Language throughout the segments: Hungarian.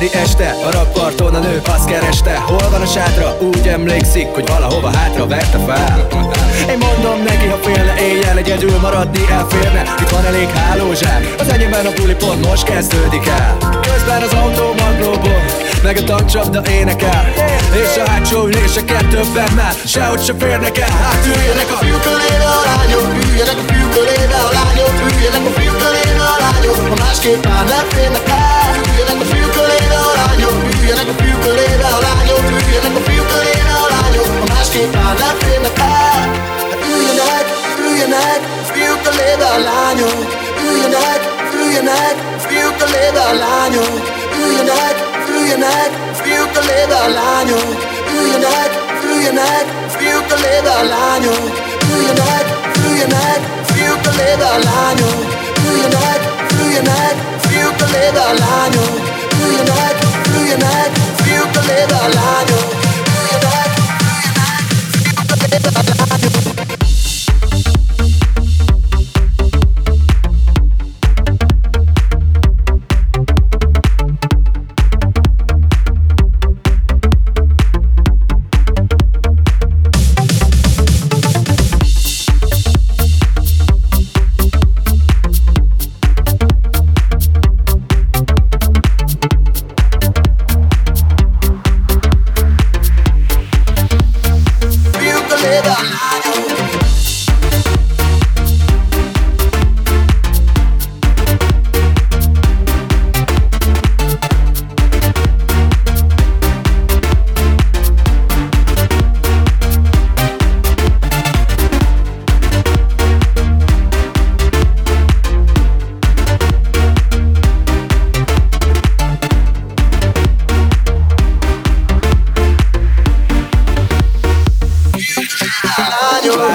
Nyári este, a rakparton a nő azt kereste. Hol van a sátra? Úgy emlékszik, hogy valahova hátra vette fel. Én mondom neki, ha félne éjjel egyedül maradni elférne. Itt van elég hálózsák, az enyémben a buli pont most kezdődik el. Közben az autó maglóból, meg a tankcsapda énekel. És a hátsó üléseket többen már sehogy se férnek el Hát üljenek a fiúk kölébe a lányok, üljenek a fiúk kölébe a lányok Üljenek a fiúk kölébe a lányok, ha másképp már nem férnek el Üljenek a feel, I can feel good in all I go through. And I can feel good in all I go. I'm asking my life in the car. Do your neck, do your neck, feel the lead all I know. Do your neck, do your neck, feel the lead all I know. Do your neck, do your neck, feel the lead all I know. Do your neck, do your neck, feel the lead all I know. Do your neck, do your neck, feel the lead all I know. Do your neck, do your neck, feel the lead all I know. Do your neck. Feel the lead, I lie. Feel the lead, I.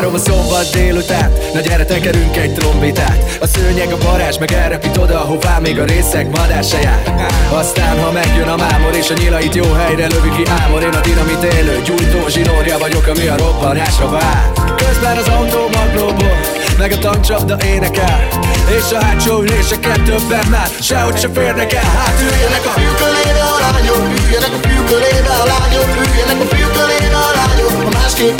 Várom a szombat délután Na gyere tekerünk egy trombitát. A szőnyeg a varázs meg elrepít oda Hová még a részeg madár jár. Aztán ha megjön a mámor És a nyilait jó helyre lövi ki ámor Én a dinamit élő gyújtó zsinórja vagyok Ami a robbanásra vár. Közben az autó maglóból Meg a tankcsapda énekel És a hátsó üléseket többen már Sehogy se férnek el Hát üljenek a fiúk kölébe a lányok, üljenek a fiúk kölébe a lányok, üljenek a fiúk kölébe a lányok, ha másképp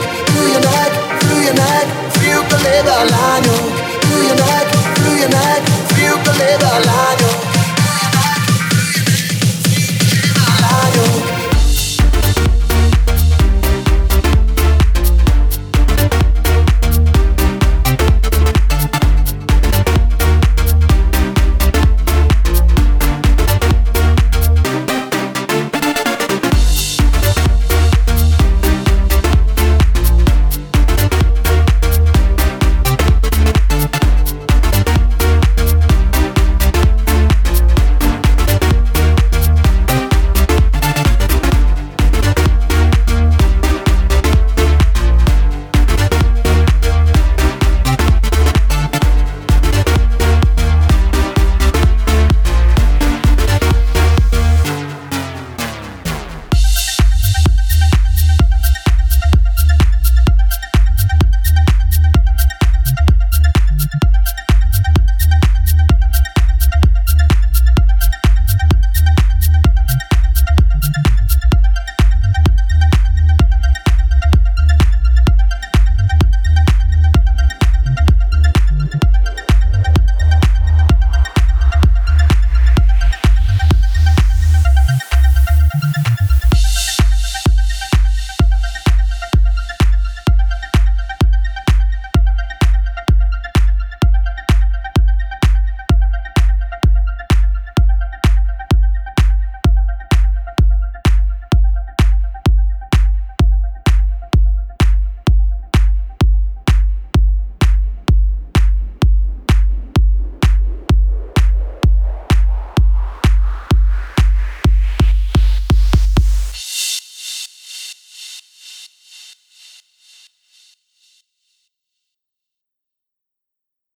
leather line, oh. Through your neck, through your neck, feel the leather line.